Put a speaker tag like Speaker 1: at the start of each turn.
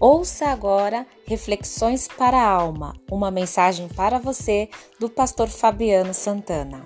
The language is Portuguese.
Speaker 1: Ouça agora Reflexões para a Alma, uma mensagem para você do pastor Fabiano Santana.